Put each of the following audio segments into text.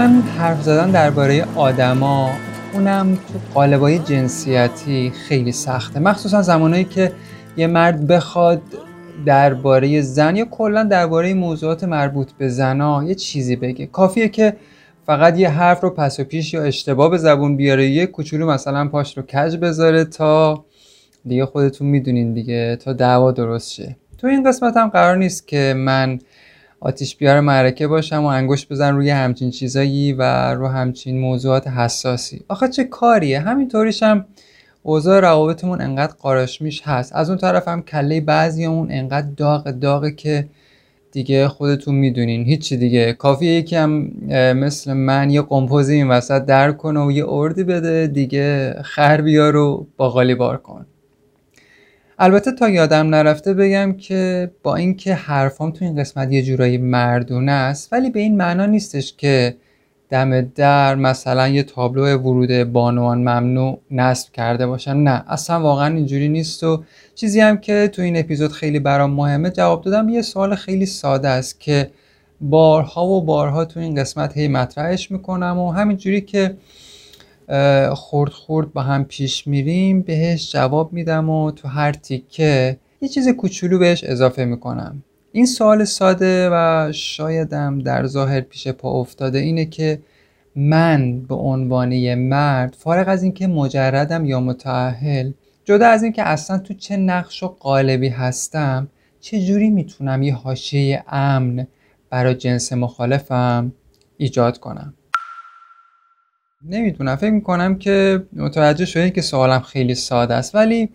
کلا حرف زدن درباره آدما اونم تو قالبای جنسیتی خیلی سخته. مخصوصا زمانهایی که یه مرد بخواد درباره زن یا کلا درباره موضوعات مربوط به زنا یه چیزی بگه. کافیه که فقط یه حرف رو پس و پیش یا اشتباه به زبون بیاره یه کوچولو مثلا پاش رو کج بذاره تا دیگه خودتون می‌دونین دیگه تا دعوا درست شه. تو این قسمت هم قرار نیست که من آتیش بیار معرکه باشم و انگشت بزن روی همچین چیزایی و رو همچین موضوعات حساسی. آخه چه کاریه؟ همینطوریش هم اوضاع روابطمون انقدر قارشمیش هست. از اون طرف هم کله بعضی اون انقدر داغ داغه که دیگه خودتون می‌دونین. هیچی دیگه. کافیه یکی هم مثل من یه قمپوزی این وسط در کنه و یه اردی بده دیگه خر بیار و باقالی بار کن. البته تا یادم نرفته بگم که با اینکه حرفام تو این قسمت یه جورایی مردونه است ولی به این معنا نیستش که دم در مثلا یه تابلو ورود بانوان ممنوع نصب کرده باشن. نه اصلا واقعا اینجوری نیست و چیزی هم که تو این اپیزود خیلی برام مهمه جواب دادم یه سوال خیلی ساده است که بارها و بارها تو این قسمت هی مطرحش می‌کنم و همینجوری که خورد خورد با هم پیش میریم بهش جواب میدم و تو هر تیکه یه چیز کوچولو بهش اضافه می‌کنم. این سوال ساده و شایدم در ظاهر پیش پا افتاده اینه که من به عنوان مرد فارغ از اینکه مجردم یا متعهل جدا از اینکه اصلا تو چه نقش و قالبی هستم چه جوری می‌تونم یه حاشیه امن برای جنس مخالفم ایجاد کنم؟ نمی‌دونم. فکر می‌کنم که متوجه شده که سوالم خیلی ساده است. ولی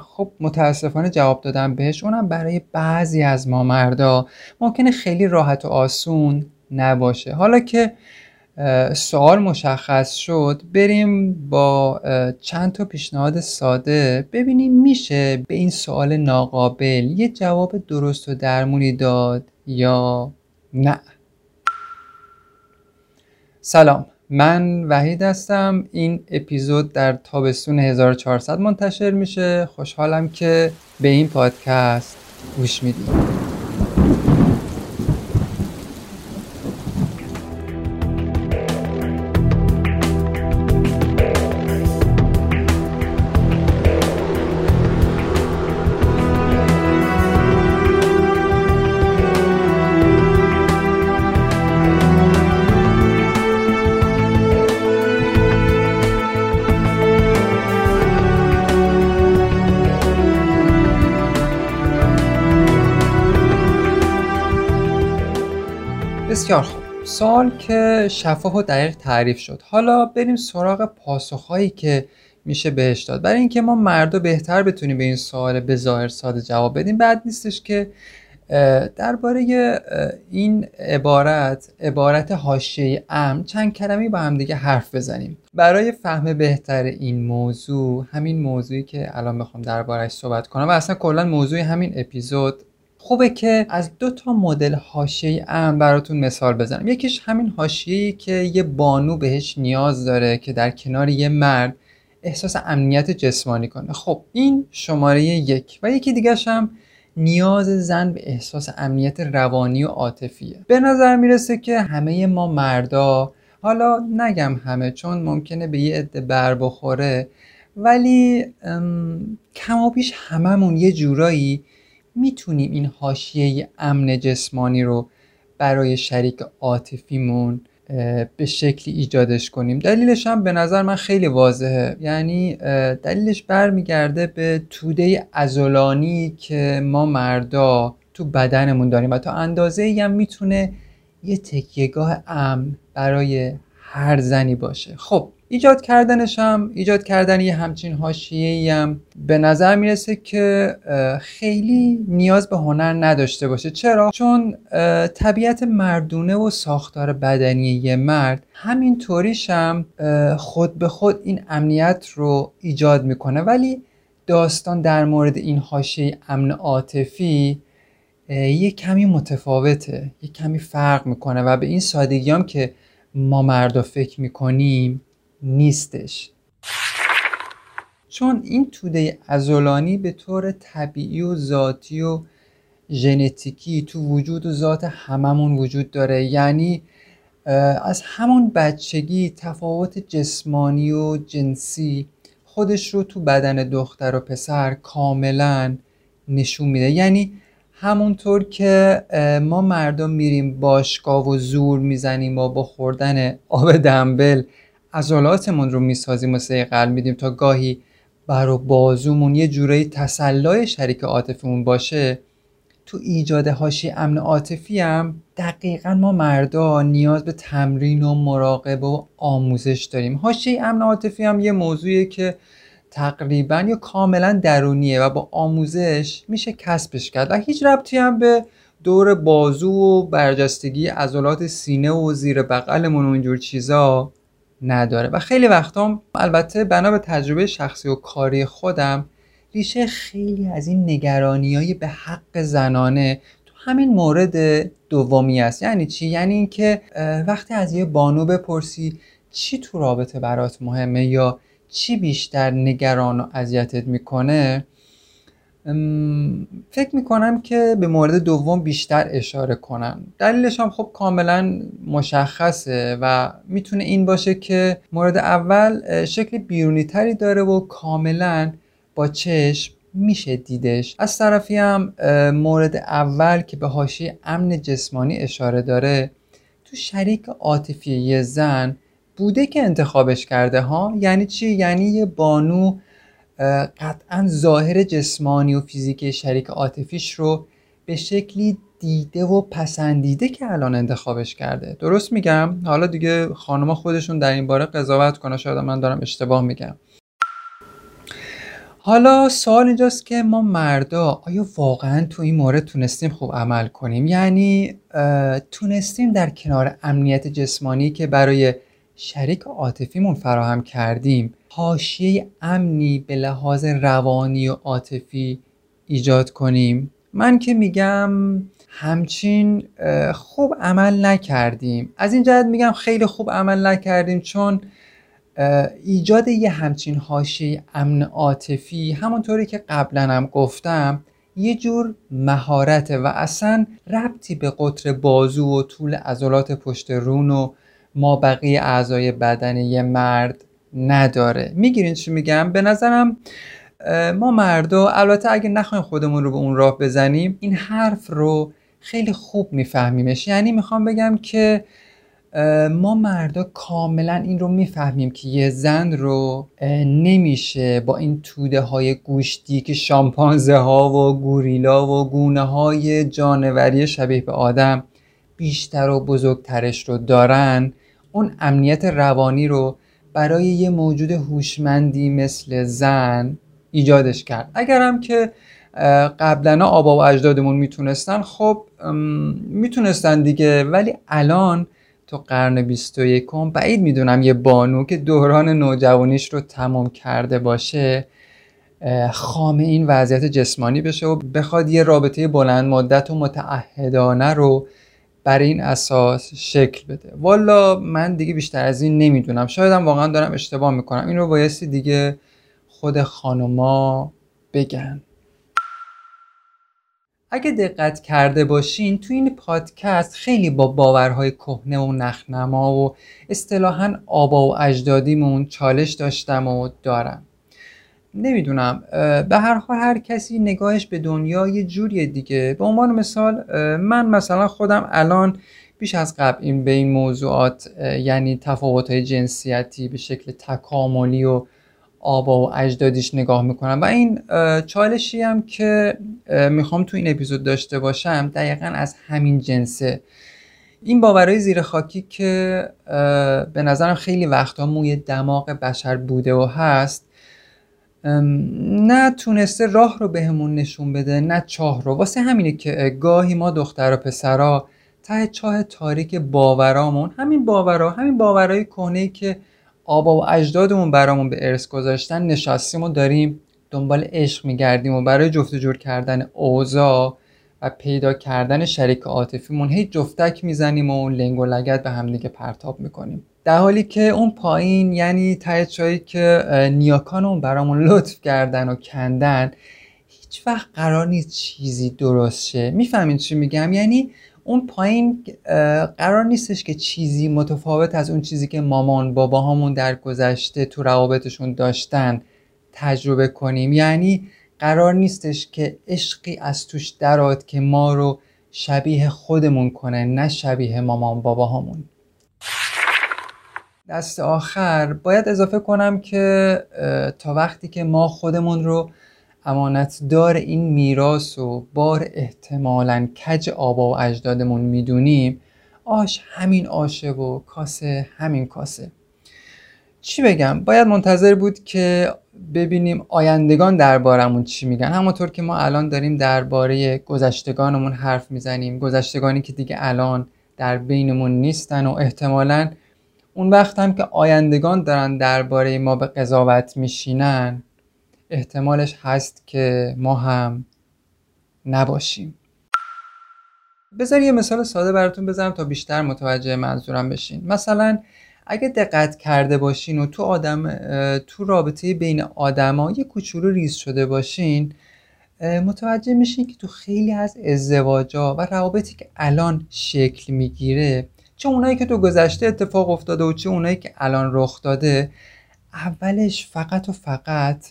خب متاسفانه جواب دادم بهش. اونم برای بعضی از ما مردا ممکنه خیلی راحت و آسون نباشه. حالا که سوال مشخص شد بریم با چند تا پیشنهاد ساده ببینیم میشه به این سوال ناقابل یه جواب درست و درمونی داد یا نه. سلام. من وحید هستم. این اپیزود در تابستون 1400 منتشر میشه. خوشحالم که به این پادکست گوش می‌دید بسیار خوب. سوال که شفاف و دقیق تعریف شد. حالا بریم سراغ پاسخهایی که میشه بهش داد. برای اینکه ما مردا بهتر بتونیم به این سوال به ظاهر ساده جواب بدیم بعد نیستش که درباره این عبارت عبارت حاشیه ام چند کلمی با هم دیگه حرف بزنیم. برای فهم بهتر این موضوع همین موضوعی که الان بخوام دربارهش صحبت کنم و اصلا کلا موضوع همین اپیزود خوبه که از دو تا مدل حاشیه امن براتون مثال بزنم. یکیش همین حاشیه‌ای که یه بانو بهش نیاز داره که در کنار یه مرد احساس امنیت جسمانی کنه. خب این شماره یک. و یکی دیگرش هم نیاز زن به احساس امنیت روانی و عاطفیه. به نظر می‌رسه که همه ما مردا حالا نگم همه چون ممکنه به یه عده بر بخوره ولی کما بیش هممون یه جورایی می‌تونیم این حاشیه امن جسمانی رو برای شریک عاطفیمون به شکلی ایجادش کنیم. دلیلش هم به نظر من خیلی واضحه. یعنی دلیلش برمیگرده به توده ازولانی که ما مردا تو بدنمون داریم و تا اندازه ای هم می‌تونه یه تکیهگاه امن برای هر زنی باشه. خب ایجاد کردنش هم ایجاد کردن یه همچین حاشیه‌ای هم به نظر می‌رسه که خیلی نیاز به هنر نداشته باشه. چرا؟ چون طبیعت مردونه و ساختار بدنی یه مرد همین طوریش خود به خود این امنیت رو ایجاد می‌کنه. ولی داستان در مورد این حاشیه امن عاطفی یه کمی متفاوته یه کمی فرق می‌کنه و به این سادگی هم که ما مردا فکر می‌کنیم نیستش. چون این توده ازولانی به طور طبیعی و ذاتی و ژنتیکی تو وجود و ذات هممون وجود داره. یعنی از همون بچگی تفاوت جسمانی و جنسی خودش رو تو بدن دختر و پسر کاملا نشون میده. یعنی همونطور که ما مردم میریم باشگاه و زور می‌زنیم و با خوردن آب دنبل عضلاتمون رو می‌سازیم و سه قلب میدیم تا گاهی بر بازومون یه جورایی تسلای شریک عاطفیمون باشه. تو ایجاد هاشی امن عاطفی هم دقیقا ما مردا نیاز به تمرین و مراقبه و آموزش داریم. هاشی امن عاطفی هم یه موضوعیه که تقریبا یا کاملا درونیه و با آموزش میشه کسبش کرد و هیچ ربطی هم به دور بازو و برجستگی عضلات سینه و زیر بغلمون و اینجور چیزا نداره. و خیلی وقتا البته بنا به تجربه شخصی و کاری خودم ریشه خیلی از این نگرانی های به حق زنانه تو همین مورد دومی است. یعنی چی؟ یعنی اینکه وقتی از یه بانو بپرسی چی تو رابطه برات مهمه یا چی بیشتر نگران و اذیتت می‌کنه؟ فکر می‌کنم که به مورد دوم بیشتر اشاره کنم دلیلش هم خب کاملا مشخصه و می‌تونه این باشه که مورد اول شکل بیرونی تری داره و کاملا با چشم میشه دیدش. از طرفی هم مورد اول که به حاشیه امن جسمانی اشاره داره تو شریک عاطفی یه زن بوده که انتخابش کرده ها؟ یعنی چی؟ یعنی یه بانو قطعا ظاهر جسمانی و فیزیکی شریک عاطفیش رو به شکلی دیده و پسندیده که الان انتخابش کرده. درست میگم؟ حالا دیگه خانمها خودشون در این باره قضاوت کنه شاید من دارم اشتباه میگم. حالا سوال اینجاست که ما مردا آیا واقعا تو این مورد تونستیم خوب عمل کنیم؟ یعنی تونستیم در کنار امنیت جسمانی که برای شریک عاطفیمون فراهم کردیم حاشیه امنی به لحاظ روانی و عاطفی ایجاد کنیم. من که میگم همچین خوب عمل نکردیم. از این جهت میگم خیلی خوب عمل نکردیم چون ایجاد یه همچین حاشیه امن عاطفی همونطوری که قبلا هم گفتم یه جور مهارته و اصلا ربطی به قطر بازو و طول عضلات پشت رون و ما بقیه اعضای بدن یه مرد نداره. می‌گیرین چی میگم؟ به نظرم ما مردا البته اگه نخوایم خودمون رو به اون راه بزنیم این حرف رو خیلی خوب میفهمیمش. یعنی می‌خوام بگم که ما مردا کاملا این رو می‌فهمیم که یه زن رو نمیشه با این توده های گوشتی که شامپانزه ها و گوریلا و گونه های جانوری شبیه به آدم بیشتر و بزرگترش رو دارن اون امنیت روانی رو برای یه موجود هوشمندی مثل زن ایجادش کرد. اگرم که قبلا آبا و اجدادمون می‌تونستن خب می‌تونستن دیگه. ولی الان تو قرن 21 بعید می‌دونم یه بانو که دوران نوجوانیش رو تمام کرده باشه خامه این وضعیت جسمانی بشه و بخواد یه رابطه بلند مدت و متعهدانه رو برای این اساس شکل بده. والا من دیگه بیشتر از این نمی‌دونم. شایدم واقعا دارم اشتباه می‌کنم. این رو بایستی دیگه خود خانوما بگن. اگه دقت کرده باشین تو این پادکست خیلی با باورهای کهنه و نخنما و اصطلاحا آبا و اجدادیمون چالش داشتم و دارم. نمی‌دونم. به هر حال هر کسی نگاهش به دنیا یه جوریه دیگه. به عنوان مثال من مثلا خودم الان بیش از قبل این به این موضوعات یعنی تفاوت جنسیتی به شکل تکاملی و آبا و اجدادیش نگاه می‌کنم و این چالشی هم که می‌خوام تو این اپیزود داشته باشم دقیقا از همین جنسه. این باورهای زیر خاکی که به نظرم خیلی وقتا موی دماغ بشر بوده و هست نه تونسته راه رو بهمون نشون بده نه چاه رو. واسه همینه که گاهی ما دختر و پسرا ته چاه تاریک باورامون همین باورا همین باورهای کهنه که آبا و اجدادمون برامون به ارث گذاشتن نشستیم و داریم دنبال عشق میگردیم و برای جفت جور کردن اوضاع و پیدا کردن شریک عاطفیمون هی جفتک می‌زنیم و لنگ و لگت به همدیگه پرتاب می‌کنیم. در حالی که اون پایین یعنی ته چایی که نیاکانمون برامون لطف کردن و کندن هیچ وقت قرار نیست چیزی درست شه. می‌فهمین چی میگم؟ یعنی اون پایین قرار نیستش که چیزی متفاوت از اون چیزی که مامان باباهامون در گذشته تو روابطشون داشتن تجربه کنیم. یعنی قرار نیستش که عشقی از توش دراد که ما رو شبیه خودمون کنه نه شبیه مامان باباهامون. دست آخر باید اضافه کنم که تا وقتی که ما خودمون رو امانتدار این میراث و بار احتمالا کج آبا و اجدادمون می‌دونیم آش همین آشه و کاسه همین کاسه. چی بگم؟ باید منتظر بود که ببینیم آیندگان دربارمون چی میگن. همونطور که ما الان داریم درباره گذشتگانمون حرف می‌زنیم گذشتگانی که دیگه الان در بینمون نیستن و احتمالا اون وقت هم که آیندگان دارن درباره ما به قضاوت میشینن احتمالش هست که ما هم نباشیم. بذار یه مثال ساده براتون بزنم تا بیشتر متوجه منظورم بشین. مثلا اگه دقت کرده باشین و تو آدم تو رابطه بین آدما یه کوچولو ریز شده باشین متوجه میشین که تو خیلی از ازدواجا و روابطی که الان شکل می‌گیره چه اونایی که تو گذشته اتفاق افتاده و چه اونایی که الان رخ داده اولش فقط و فقط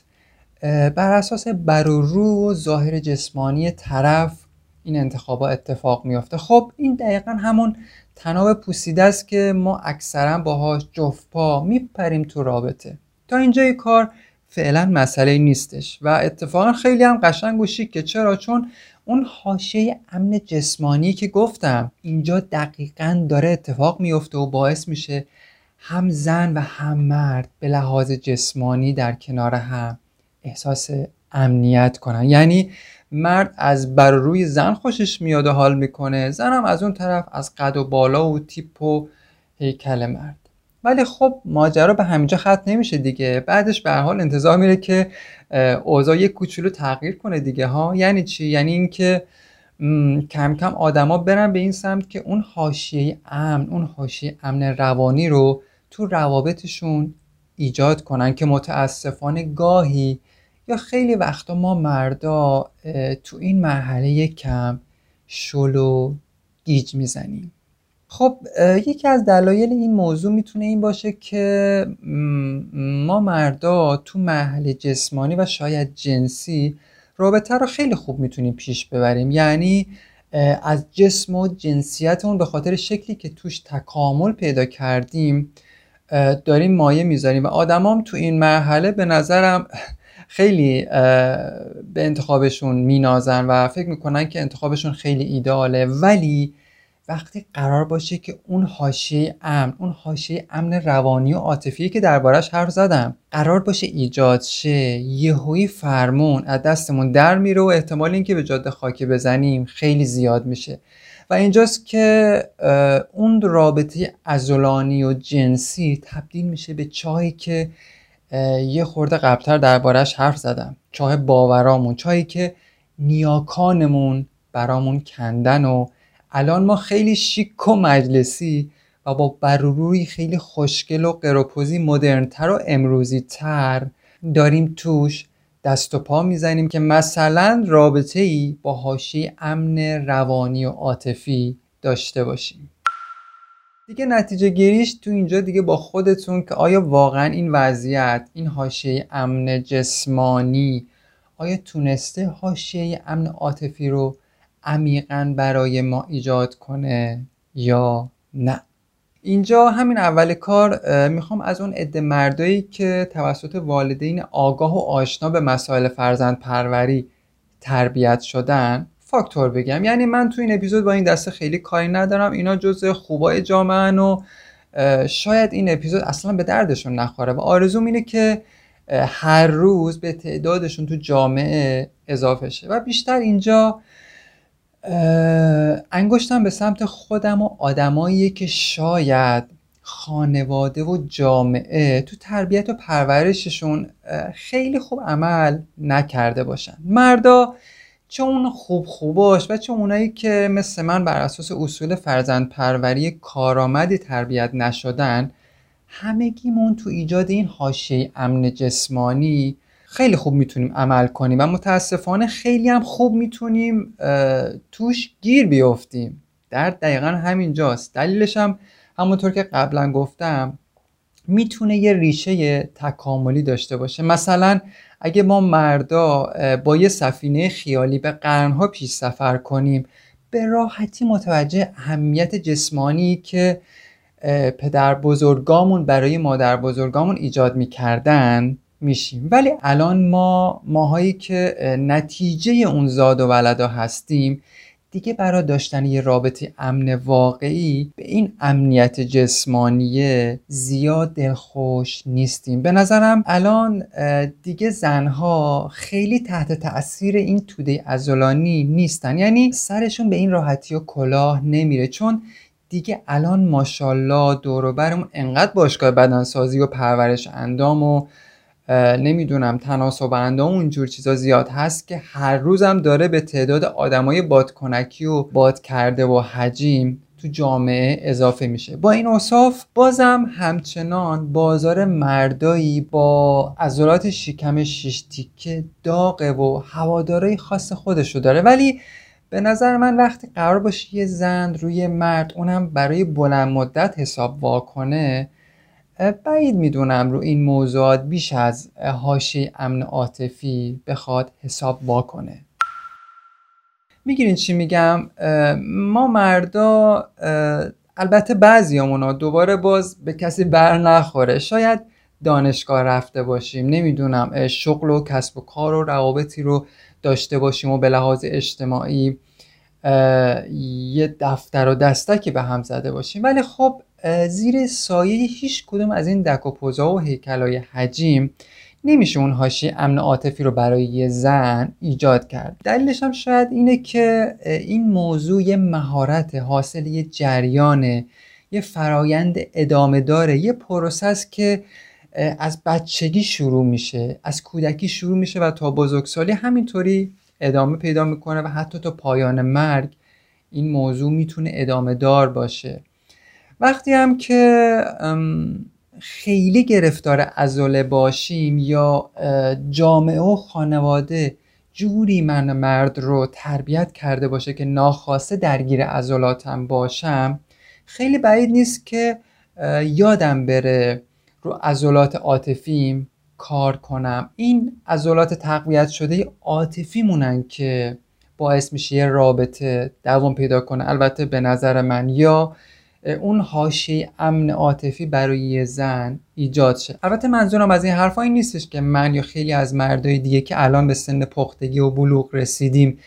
بر اساس بر و رو و ظاهر جسمانی طرف این انتخابا اتفاق میافته. خب این دقیقا همون تناب پوسیده است که ما اکثرا باهاش جفت پا میپریم تو رابطه. تا اینجای کار فعلا مسئله نیستش و اتفاقا خیلی هم قشنگ و که چرا؟ چون اون حاشیه امن جسمانی که گفتم اینجا دقیقا داره اتفاق میفته و باعث میشه هم زن و هم مرد به لحاظ جسمانی در کنار هم احساس امنیت کنن. یعنی مرد از بر روی زن خوشش میاد و حال می‌کنه. زنم از اون طرف از قد و بالا و تیپ و هیکل مرد. ولی خب ماجرا به همینجا ختم نمیشه دیگه. بعدش به حال انتظار میره که اوضاع یک کوچولو تغییر کنه دیگه ها. یعنی چی؟ یعنی اینکه کم کم آدما برن به این سمت که اون حاشیه امن اون حاشیه امن روانی رو تو روابطشون ایجاد کنن که متاسفانه گاهی یا خیلی وقتا ما مردا تو این مرحله کم شلو گیج می‌زنیم. خب یکی از دلایل این موضوع می‌تونه این باشه که ما مردا تو مرحله جسمانی و شاید جنسی رابطه رو خیلی خوب می‌تونیم پیش ببریم. یعنی از جسم و جنسیتمون به خاطر شکلی که توش تکامل پیدا کردیم داریم مایه می‌ذاریم. و آدمام تو این مرحله به نظرم خیلی به انتخابشون مینازن و فکر می‌کنن که انتخابشون خیلی ایداله ولی وقتی قرار باشه که اون حاشیه امن اون حاشیه امن روانی و عاطفی که دربارش حرف زدم قرار باشه ایجاد شه یهویی فرمون از دستمون در میره و احتمال اینکه به جاده خاکی بزنیم خیلی زیاد میشه. و اینجاست که اون رابطه ازولانی و جنسی تبدیل میشه به چاهی که یه خورده قبلتر دربارش حرف زدم. چاه باورامون چاهی که نیاکانمون برامون کندن و الان ما خیلی شیک و مجلسی و با بروروی خیلی خوشگل و قروپوزی مدرنتر و امروزی تر داریم توش دست و پا می‌زنیم که مثلا رابطه ای با حاشیه امن روانی و عاطفی داشته باشیم. دیگه نتیجه گیریش تو اینجا دیگه با خودتون که آیا واقعا این وضعیت این حاشیه امن جسمانی آیا تونسته حاشیه امن عاطفی رو عمیقا برای ما ایجاد کنه یا نه؟ اینجا همین اول کار می‌خوام از اون عده مردایی که توسط والدین آگاه و آشنا به مسائل فرزند پروری تربیت شدن فاکتور بگم. یعنی من تو این اپیزود با این دسته خیلی کاری ندارم. اینا جز خوبای جامعه و شاید این اپیزود اصلا به دردشون نخوره. و آرزوم اینه که هر روز به تعدادشون تو جامعه اضافه شه. و بیشتر اینجا انگشتم به سمت خودم و آدمایی که شاید خانواده و جامعه تو تربیت و پرورششون خیلی خوب عمل نکرده باشن. مردا چه اون خوب خوباش و چه اونایی که مثل من بر اساس اصول فرزند پروری کارآمدی تربیت نشدن همگیمون تو ایجاد این حاشیه امن جسمانی خیلی خوب می‌تونیم عمل کنیم و متاسفانه خیلی هم خوب می‌تونیم توش گیر بیفتیم. درد دقیقا همینجاست. دلیلش هم همونطور که قبلا گفتم می‌تونه یه ریشه تکاملی داشته باشه. مثلا اگه ما مردا با یه سفینه خیالی به قرنها پیش سفر کنیم به راحتی متوجه اهمیت جسمانی که پدر بزرگامون برای مادر بزرگامون ایجاد می‌کردن میشیم. ولی الان ما ماهایی که نتیجه اون زاد و ولدا هستیم دیگه برای داشتن یه رابطه امن واقعی به این امنیت جسمانی زیاد دلخوش نیستیم. به نظرم الان دیگه زنها خیلی تحت تاثیر این توده ازولانی نیستن. یعنی سرشون به این راحتی و کلاه نمیره چون دیگه الان ماشاءالله دور برمون انقدر باشگاه بدنسازی و پرورش اندام و نمی‌دونم تناسب اندام اونجور چیزا زیاد هست که هر روزم داره به تعداد آدمای بادکنکی و باد کرده و حجیم تو جامعه اضافه میشه. با این اصاف بازم همچنان بازار مردایی با عضلات شکم شش تیکه داغه و هوادارای خاص خودشو داره. ولی به نظر من وقتی قرار باشه یه زن روی مرد اونم برای بلند مدت حساب واکنه بعید می‌دونم رو این موضوعات بیش از حاشیه امن عاطفی بخواد حساب واکنه می‌گیرین چی میگم؟ ما مردا البته بعضیامونا دوباره باز به کسی بر نخوره. شاید دانشگاه رفته باشیم نمی‌دونم شغل و کسب و کار و روابطی رو داشته باشیم و به لحاظ اجتماعی یه دفتر و دستکی به هم زده باشیم. ولی خب زیر سایه هیچ کدوم از این دک و پزا و هیکلای حجیم نمیشه اون حاشیه امن عاطفی رو برای یه زن ایجاد کرد. دلیلش هم شاید اینه که این موضوع یه مهارت حاصل یه جریانه یه فرایند ادامه داره یه process که از بچگی شروع میشه از کودکی شروع میشه و تا بزرگسالی همینطوری ادامه پیدا می‌کنه و حتی تا پایان مرگ این موضوع می‌تونه ادامه دار باشه. وقتی هم که خیلی گرفتار ازوله باشیم یا جامعه و خانواده جوری من مرد رو تربیت کرده باشه که ناخواسته درگیر ازولاتم باشم خیلی بعید نیست که یادم بره رو عضلات عاطفیم کار کنم. این عضلات تقویت شده عاطفی مونن که باعث میشه یه رابطه دوام پیدا کنه. البته به نظر من یا اون حاشیه امن عاطفی برای یه زن ایجاد شه. البته منظورم از این حرفایی نیستش که من یا خیلی از مردای دیگه که الان به سن پختگی و بلوغ رسیدیم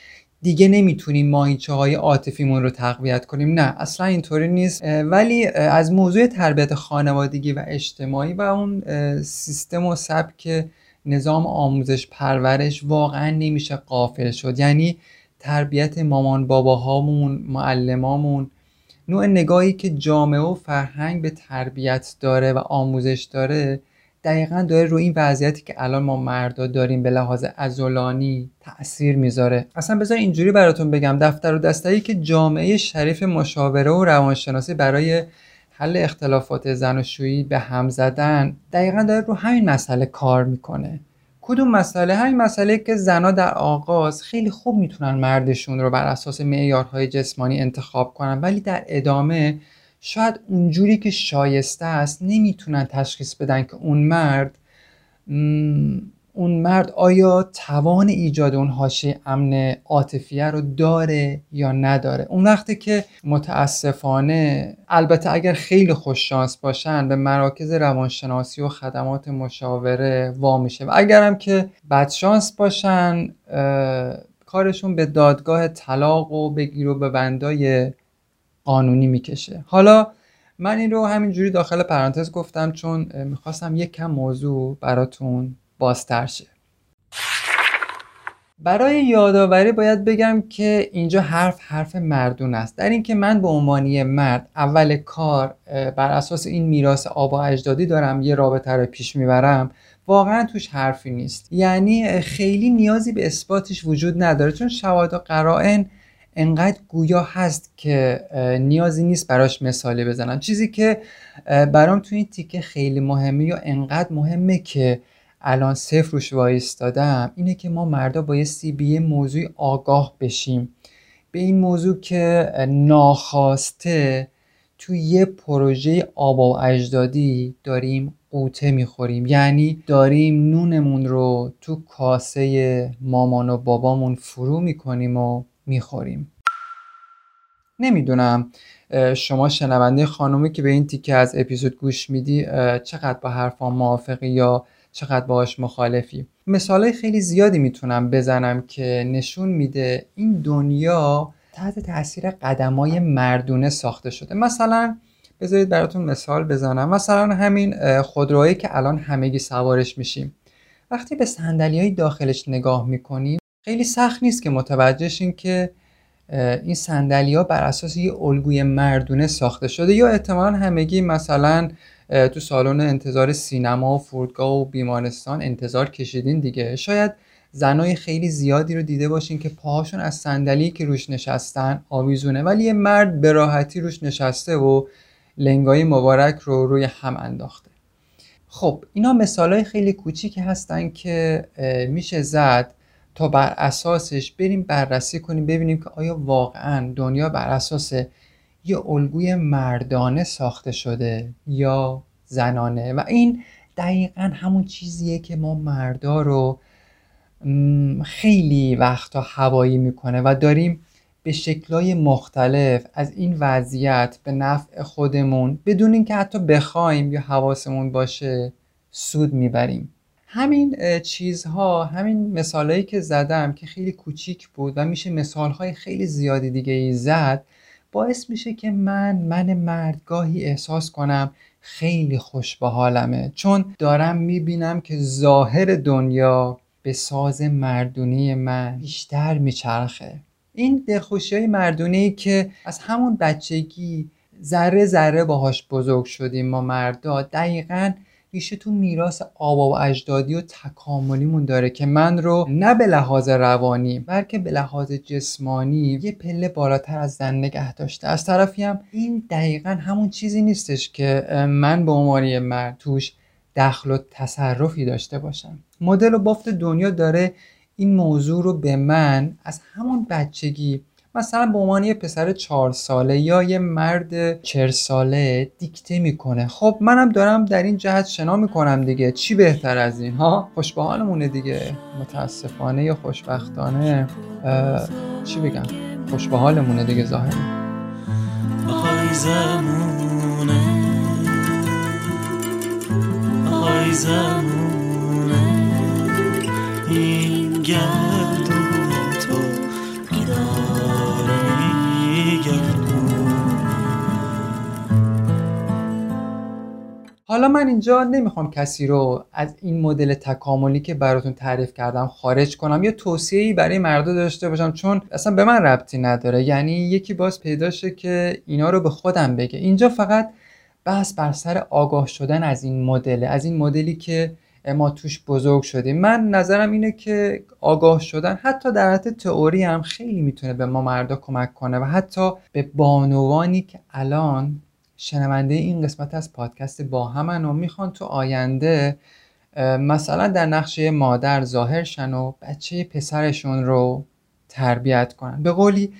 دیگه نمی‌تونیم ماهیچه های عاطفیمون رو تقویت کنیم. نه اصلا اینطوری نیست. ولی از موضوع تربیت خانوادگی و اجتماعی و اون سیستم و سبک نظام آموزش پرورش واقعا نمیشه قافل شد. یعنی تربیت مامان باباهامون معلمامون نوع نگاهی که جامعه و فرهنگ به تربیت داره و آموزش داره دقیقا داره روی این وضعیتی که الان ما مردا داریم به لحاظ ازولانی تاثیر می‌ذاره. اصلا بذار اینجوری براتون بگم دفتر و دستایی که جامعه شریف مشاوره و روانشناسی برای حل اختلافات زن و شویی به هم زدن دقیقا داره رو همین مسئله کار می‌کنه. کدوم مسئله؟ همین مسئله که زنها در آغاز خیلی خوب می‌تونن مردشون رو بر اساس معیارهای جسمانی انتخاب کنن ولی در ادامه شاید اونجوری که شایسته است نمی‌تونن تشخیص بدن که اون مرد اون مرد آیا توان ایجاد اون حاشیه امن عاطفیه رو داره یا نداره؟ اون وقتی که متاسفانه البته اگر خیلی خوش شانس باشن به مراکز روانشناسی و خدمات مشاوره وا میشه. و اگرم که بد شانس باشن کارشون به دادگاه طلاق و بگیر و به بندای قانونی می‌کشه. حالا من این رو همینجوری داخل پرانتز گفتم چون می‌خواستم یک کم موضوع براتون بازتر شه. برای یادآوری باید بگم که اینجا حرف حرف مردون است. در اینکه من به عنوانی مرد اول کار بر اساس این میراث آبا اجدادی دارم یه رابطه رو پیش می‌برم واقعا توش حرفی نیست. یعنی خیلی نیازی به اثباتش وجود نداره چون شواهد و قرائن انقدر گویا هست که نیازی نیست براش مثالی بزنم. چیزی که برام تو این تیکه خیلی مهمه یا انقدر مهمه که الان صفر روش وایستادم اینه که ما مردا بایستی به یه موضوع آگاه بشیم. به این موضوع که ناخواسته تو یه پروژه آبا و اجدادی داریم قوطه می‌خوریم. یعنی داریم نونمون رو تو کاسه مامان و بابامون فرو می‌کنیم و می‌خوریم. نمی‌دونم شما شنونده خانومی که به این تیکه از اپیزود گوش میدی چقدر با حرفان موافقی یا چقدر باهاش مخالفی. مثالای خیلی زیادی می‌تونم بزنم که نشون میده این دنیا تحت تاثیر قدمای مردونه ساخته شده. مثلا بذارید براتون مثال بزنم. مثلا همین خودروهایی که الان همگی سوارش میشیم. وقتی به صندلی های داخلش نگاه می‌کنیم خیلی سخت نیست که متوجه شین که این صندلی ها بر اساس یه الگوی مردونه ساخته شده یا احتمالا همگی مثلا تو سالن انتظار سینما و فرودگاه و بیمارستان انتظار کشیدین دیگه. شاید زنای خیلی زیادی رو دیده باشین که پاهاشون از صندلی که روش نشستن آویزونه ولی یه مرد به راحتی روش نشسته و لنگای مبارک رو روی هم انداخته. خب اینا مثالای خیلی کوچیکی هستن که میشه زد تا بر اساسش بریم بررسی کنیم ببینیم که آیا واقعا دنیا بر اساس یه الگوی مردانه ساخته شده یا زنانه. و این دقیقا همون چیزیه که ما مردا رو خیلی وقتا هوایی می‌کنه و داریم به شکلهای مختلف از این وضعیت به نفع خودمون بدون اینکه حتی بخوایم یا حواسمون باشه سود می‌بریم. همین چیزها همین مثالهایی که زدم که خیلی کوچیک بود و میشه مثالهای خیلی زیادی دیگه ای زد باعث میشه که من من مردگاهی احساس کنم خیلی خوش به حالمه چون دارم می‌بینم که ظاهر دنیا به ساز مردونی من بیشتر میچرخه. این دلخوشی های مردونه که از همون بچگی ذره ذره باهاش بزرگ شدیم ما مردا دقیقا ریشه تو میراث آبا و اجدادی و تکاملیمون داره که من رو نه به لحاظ روانی بلکه به لحاظ جسمانی یه پله بالاتر از زن نگه داشته. از طرفی هم این دقیقا همون چیزی نیستش که من به عنوان مرد توش دخل و تصرفی داشته باشم. مدل و بافت دنیا داره این موضوع رو به من از همون بچگی مثلا به عنوان یه پسر چهار ساله یا یه مرد چهر ساله دیکته می‌کنه. خب منم دارم در این جهت شنا می‌کنم دیگه. چی بهتر از این ها؟ خوش دیگه. متاسفانه یا خوشبختانه چی بگم؟ خوش دیگه ظاهر این حالا من اینجا نمی‌خوام کسی رو از این مدل تکاملی که براتون تعریف کردم خارج کنم. یا توصیه‌ای برای مردا داشته باشم چون اصلا به من ربطی نداره. یعنی یکی باز پیداشه که اینا رو به خودم بگه. اینجا فقط بحث بر سر آگاه شدن از این مدل از این مدلی که ما توش بزرگ شدیم. من نظرم اینه که آگاه شدن حتی در حد تئوری هم خیلی می‌تونه به ما مردا کمک کنه و حتی به بانوانی که الان شنونده این قسمت از پادکست با همن و می‌خوان تو آینده مثلا در نقشه مادر ظاهر شن و بچه پسرشون رو تربیت کنن. به قولی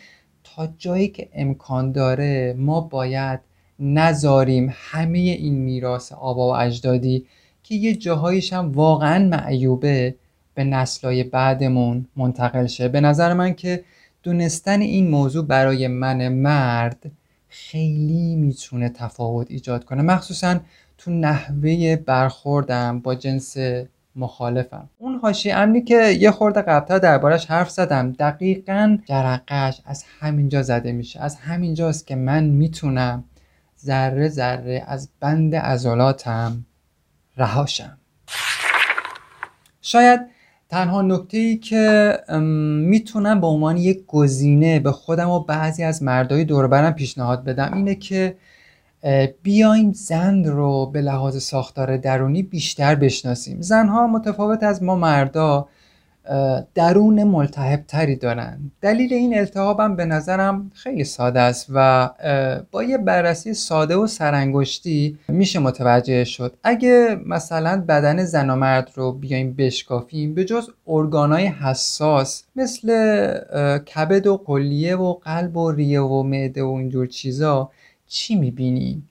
تا جایی که امکان داره ما باید نذاریم همه این میراث آبا و اجدادی که یه جاهایش هم واقعا معیوبه به نسلای بعدمون منتقل شه. به نظر من که دونستن این موضوع برای من مرد خیلی می‌تونه تفاوت ایجاد کنه. مخصوصا تو نحوه برخوردم با جنس مخالفم. اون هاشی امنی که یه خورده قبلتر دربارش حرف زدم دقیقا جرقش از همینجا زده میشه. از همینجاست که من می‌تونم ذره ذره از بند عضلاتم رهاشم. شاید تنها نکته ای که می‌تونم به عنوان یک گزینه به خودم و بعضی از مردای دوربرم پیشنهاد بدم اینه که بیایم زن رو به لحاظ ساختار درونی بیشتر بشناسیم. زنها متفاوت از ما مردا درون ملتهب تری دارن. دلیل این التهاب هم به نظرم خیلی ساده است و با یه بررسی ساده و سرانگشتی میشه متوجه شد. اگه مثلا بدن زن و مرد رو بیایم بشکافیم به جز ارگانای حساس مثل کبد و قلیه و قلب و ریه و معده و اینجور چیزا چی می‌بینیم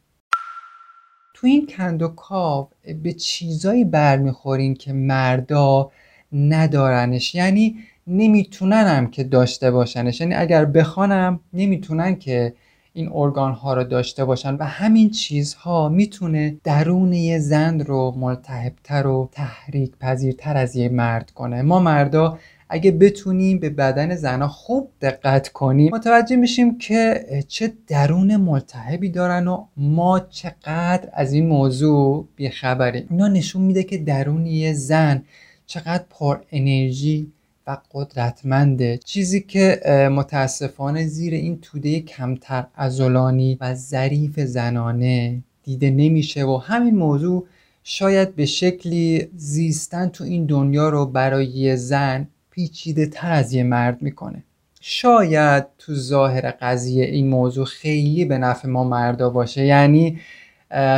تو این کندوکاو به چیزایی برمیخورین که مردا ندارنش. یعنی نمی‌تونن هم که داشته باشنش. یعنی اگر بخوانم نمی‌تونن که این ارگان ها رو داشته باشن. و همین چیزها می‌تونه درون یه زن رو ملتهبتر و تحریک پذیرتر از یه مرد کنه. ما مردا اگه بتونیم به بدن زنها خوب دقت کنیم متوجه میشیم که چه درون ملتهبی دارن و ما چقدر از این موضوع بیخبریم. اینا نشون میده که درون یه زن چقدر پر انرژی و قدرتمنده. چیزی که متاسفانه زیر این توده کمتر ازولانی و ظریف زنانه دیده نمیشه و همین موضوع شاید به شکلی زیستن تو این دنیا رو برای یه زن پیچیده تر از یه مرد می‌کنه. شاید تو ظاهر قضیه این موضوع خیلی به نفع ما مردا باشه. یعنی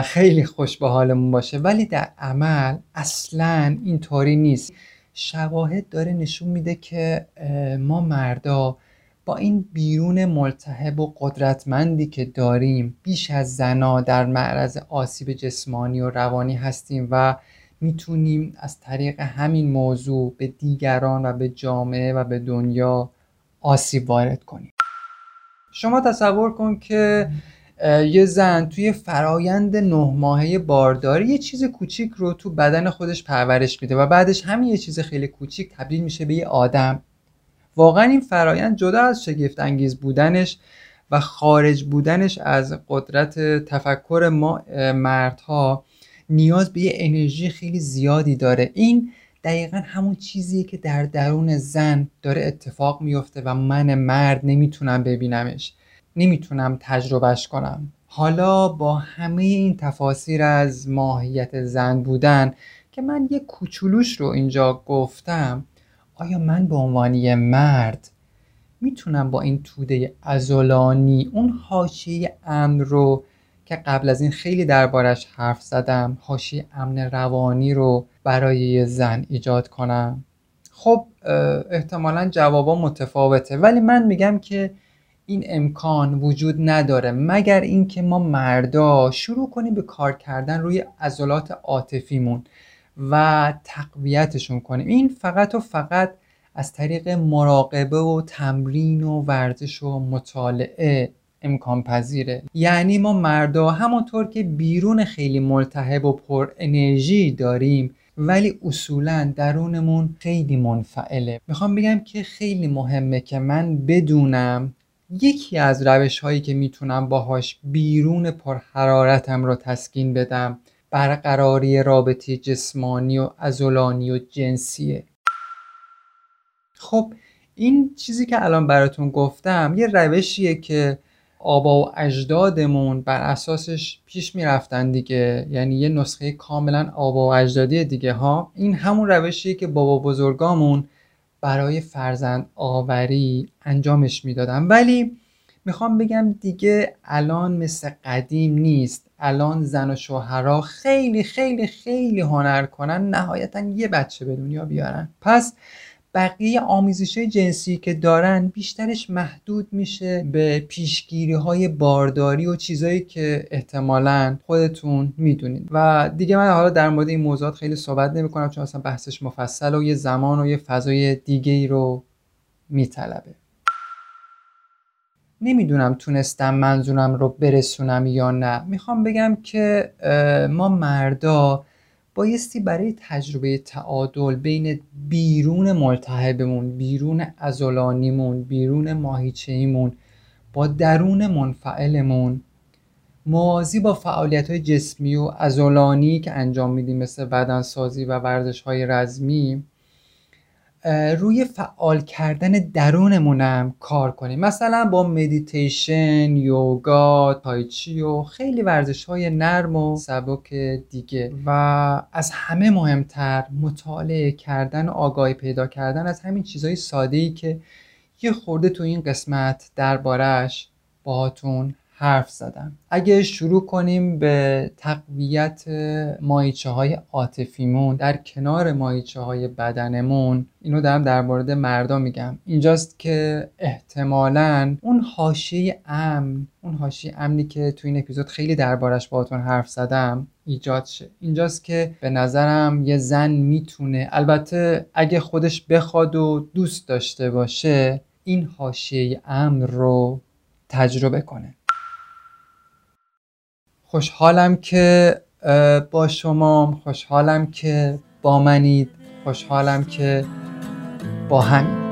خیلی خوش به حالمون باشه. ولی در عمل اصلا اینطوری نیست. شواهد داره نشون میده که ما مردا با این بیرون ملتهب و قدرتمندی که داریم بیش از زنا در معرض آسیب جسمانی و روانی هستیم و می‌تونیم از طریق همین موضوع به دیگران و به جامعه و به دنیا آسیب وارد کنیم. شما تصور کن که یه زن توی فرایند نه ماهه بارداری یه چیز کوچیک رو تو بدن خودش پرورش میده و بعدش همین یه چیز خیلی کوچیک تبدیل میشه به یه آدم. واقعا این فرایند جدا از شگفت انگیز بودنش و خارج بودنش از قدرت تفکر ما مردها نیاز به یه انرژی خیلی زیادی داره. این دقیقا همون چیزیه که در درون زن داره اتفاق میفته و من مرد نمی‌تونم ببینمش. نمی‌تونم تجربهش کنم. حالا با همه این تفاسیر از ماهیت زن بودن که من یه کوچولوش رو اینجا گفتم آیا من به عنوان مرد می‌تونم با این توده ازولانی اون حاشیه امن رو که قبل از این خیلی دربارش حرف زدم حاشیه امن روانی رو برای یه زن ایجاد کنم؟ خب احتمالا جوابا متفاوته ولی من میگم که این امکان وجود نداره. مگر اینکه ما مردا شروع کنیم به کار کردن روی عضلات عاطفیمون و تقویتشون کنیم. این فقط و فقط از طریق مراقبه و تمرین و ورزش و مطالعه امکان پذیره. یعنی ما مردا همونطور که بیرون خیلی ملتهب و پر انرژی داریم ولی اصولا درونمون خیلی منفعله. می‌خوام بگم که خیلی مهمه که من بدونم یکی از روش هایی که می‌تونم باهاش بیرون پرحرارتم رو تسکین بدم برقراری رابطه جسمانی و ازولانی و جنسیه. خب این چیزی که الان براتون گفتم یه روشیه که آبا و اجدادمون بر اساسش پیش می‌رفتن دیگه. یعنی یه نسخه کاملا آبا و اجدادی دیگه ها؟ این همون روشیه که بابا بزرگامون برای فرزند آوری انجامش می‌دادم. ولی می‌خوام بگم دیگه الان مثل قدیم نیست. الان زن و شوهرها خیلی خیلی خیلی هنر کنن نهایتا یه بچه به دنیا بیارن. پس بقیه آمیزش جنسی که دارن بیشترش محدود میشه به پیشگیری های بارداری و چیزایی که احتمالا خودتون می‌دونید. و دیگه من حالا در مورد این موضوعات خیلی صحبت نمی کنم چون اصلا بحثش مفصل و یه زمان و یه فضای دیگه ای رو میطلبه. نمی‌دونم تونستم منظورم رو برسونم یا نه. می‌خوام بگم که ما مردا بایستی برای تجربه تعادل بین بیرون ملتهبمون بیرون ازولانیمون بیرون ماهیچهیمون با درون منفعلمون موازی با فعالیت های جسمی و ازولانی که انجام میدیم مثل بدنسازی و ورزش های رزمی روی فعال کردن درونمونم کار کنیم. مثلا با مدیتیشن یوگا تایچی و خیلی ورزش های نرم و سبک دیگه. و از همه مهمتر مطالعه کردن و آگاهی پیدا کردن از همین چیزهای ساده ای که یه خورده تو این قسمت دربارهش باهاتون حرف زدم. اگه شروع کنیم به تقویت مایچه های عاطفیمون در کنار مایچه های بدنمون اینو دارم در مورد مردا میگم. اینجاست که احتمالا اون حاشیه امن اون حاشیه امنی که تو این اپیزود خیلی دربارش باهاتون حرف زدم ایجاد شه. اینجاست که به نظرم یه زن می‌تونه البته اگه خودش بخواد و دوست داشته باشه این حاشیه امن رو تجربه کنه. خوشحالم که با شما خوشحالم که با منید خوشحالم که با همین